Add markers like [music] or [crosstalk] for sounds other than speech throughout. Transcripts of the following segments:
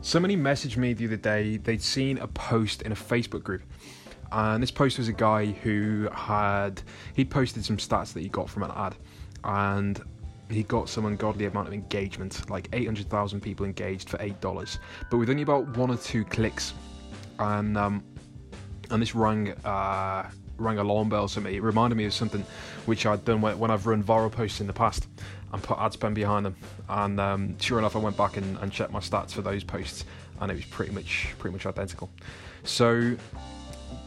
Somebody messaged me the other day, they'd seen a post in a Facebook group. And this post was a guy who had, he'd posted some stats that he got from an ad. And he got some ungodly amount of engagement, like 800,000 people engaged for $8. But with only about one or two clicks. And, um, and this rang, uh, rang alarm bells for me. It reminded me of something which I'd done when I've run viral posts in the past and put ad spend behind them. And um, sure enough, I went back and, and, checked my stats for those posts, and it was pretty much pretty much identical. So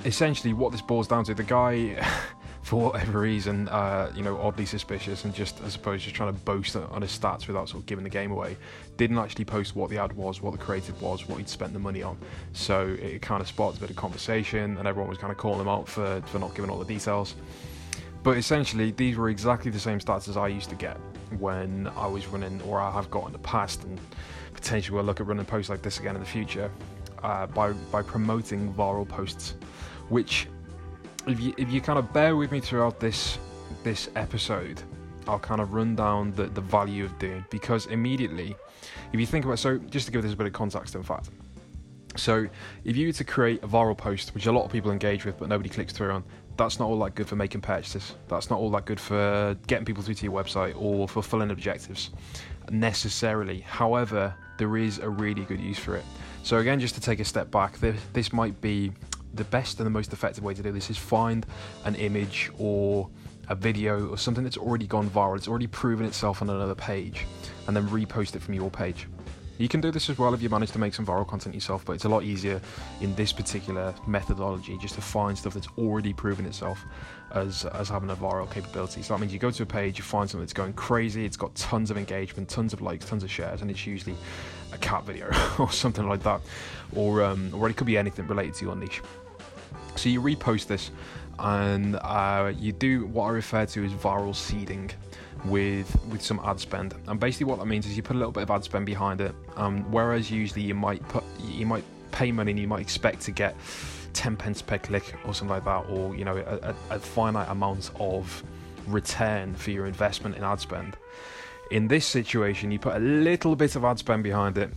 essentially, what this boils down to, the guy. [laughs] for whatever reason, uh, you know, oddly suspicious and just, I suppose, just trying to boast on his stats without sort of giving the game away, didn't actually post what the ad was, what the creative was, what he'd spent the money on. So it kind of sparked a bit of conversation, and everyone was kind of calling him out for, for not giving all the details. But essentially, these were exactly the same stats as I used to get when I was running, or I have got in the past, and potentially we'll look at running posts like this again in the future uh, by by promoting viral posts. Which, if you if you kind of bear with me throughout this this episode, I'll kind of run down the the value of doing because immediately, if you think about so, just to give this a bit of context, in fact. So, if you were to create a viral post, which a lot of people engage with but nobody clicks through on, that's not all that good for making purchases. That's not all that good for getting people through to your website or fulfilling objectives necessarily. However, there is a really good use for it. So, again, just to take a step back, this might be the best and the most effective way to do this is find an image or a video or something that's already gone viral, it's already proven itself on another page, and then repost it from your page. You can do this as well if you manage to make some viral content yourself, but it's a lot easier in this particular methodology just to find stuff that's already proven itself as, as having a viral capability. So that means you go to a page, you find something that's going crazy, it's got tons of engagement, tons of likes, tons of shares, and it's usually a cat video [laughs] or something like that, or um, or it could be anything related to your niche. So you repost this, and uh, you do what I refer to as viral seeding with with some ad spend. And basically, what that means is you put a little bit of ad spend behind it. Um, whereas usually you might put you might pay money and you might expect to get 10 pence per click or something like that, or you know a, a, a finite amount of return for your investment in ad spend. In this situation, you put a little bit of ad spend behind it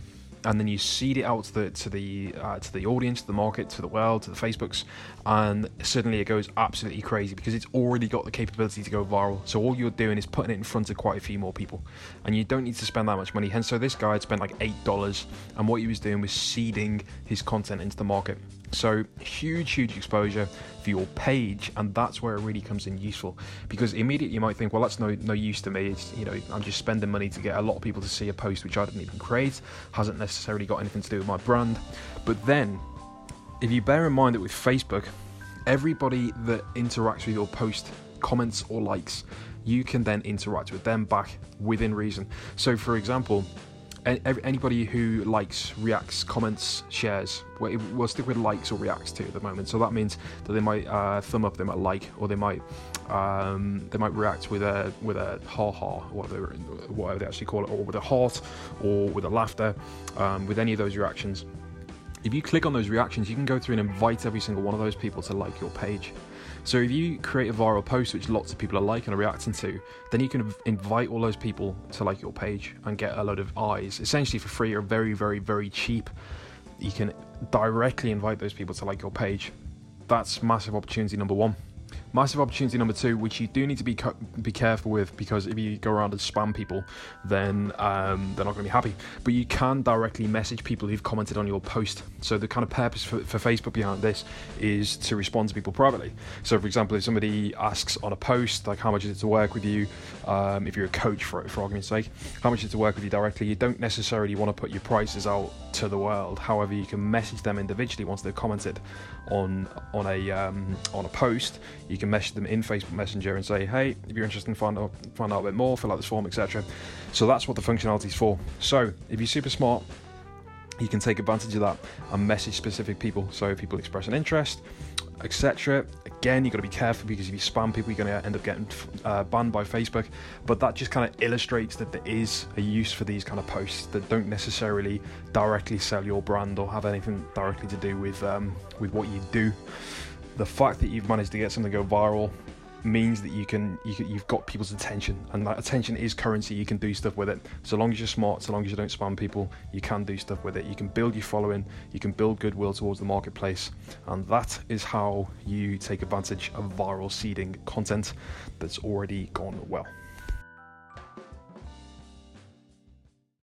and then you seed it out to the to the uh, to the audience, to the market, to the world, to the Facebooks, and suddenly it goes absolutely crazy because it's already got the capability to go viral. So all you're doing is putting it in front of quite a few more people, and you don't need to spend that much money. Hence, so this guy had spent like eight dollars, and what he was doing was seeding his content into the market. So huge, huge exposure for your page, and that's where it really comes in useful. Because immediately you might think, well, that's no no use to me. It's you know I'm just spending money to get a lot of people to see a post which I didn't even create, hasn't necessarily got anything to do with my brand. But then, if you bear in mind that with Facebook, everybody that interacts with your post, comments or likes, you can then interact with them back within reason. So, for example, anybody who likes, reacts, comments, shares, we'll stick with likes or reacts to at the moment. So that means that they might uh, thumb up, they might like, or they might um, they might react with a with a ha ha, whatever whatever they actually call it, or with a heart, or with a laughter, um, with any of those reactions. If you click on those reactions, you can go through and invite every single one of those people to like your page. So if you create a viral post which lots of people are liking and reacting to, then you can invite all those people to like your page and get a load of eyes, essentially for free or very, very, very cheap. You can directly invite those people to like your page. That's massive opportunity number one. Massive opportunity number two, which you do need to be be careful with, because if you go around and spam people, then um, they're not going to be happy. But you can directly message people who've commented on your post. So the kind of purpose for, for Facebook behind this is to respond to people privately. So, for example, if somebody asks on a post like how much is it to work with you, um, if you're a coach for for argument's sake, how much is it to work with you directly, you don't necessarily want to put your prices out to the world. However, you can message them individually once they've commented on on a um, on a post. You can can message them in Facebook Messenger and say, hey, if you're interested in find out, find out a bit more, fill out this form, etc. So that's what the functionality is for. So if you're super smart, you can take advantage of that and message specific people. So if people express an interest, etc. Again, you've got to be careful because if you spam people, you're going to end up getting uh, banned by Facebook. But that just kind of illustrates that there is a use for these kind of posts that don't necessarily directly sell your brand or have anything directly to do with um, with what you do the fact that you've managed to get something to go viral means that you can, you can you've got people's attention. And that attention is currency. You can do stuff with it. So long as you're smart so long as you don't spam people you can do stuff with it. You can build your following. You can build goodwill towards the marketplace. And that is how you take advantage of viral seeding content that's already gone well